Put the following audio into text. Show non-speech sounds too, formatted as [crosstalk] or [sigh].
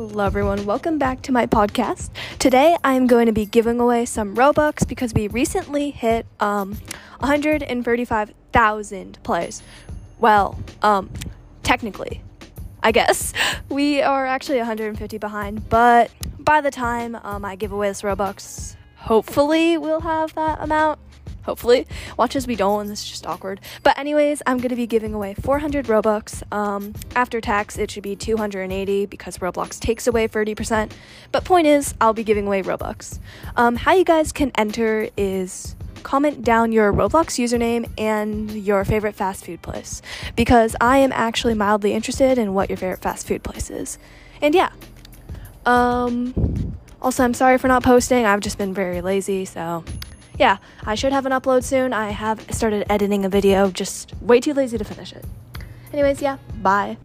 Hello, everyone. Welcome back to my podcast. Today, I am going to be giving away some Robux because we recently hit um, 135,000 plays. Well, um, technically, I guess [laughs] we are actually 150 behind, but by the time um, I give away this Robux, hopefully we'll have that amount hopefully. Watch as we don't, and this is just awkward. But anyways, I'm gonna be giving away 400 Robux. Um, after tax, it should be 280 because Roblox takes away 30%. But point is, I'll be giving away Robux. Um, how you guys can enter is comment down your Roblox username and your favorite fast food place because I am actually mildly interested in what your favorite fast food place is. And yeah. Um also I'm sorry for not posting. I've just been very lazy, so yeah, I should have an upload soon. I have started editing a video, just way too lazy to finish it. Anyways, yeah, bye.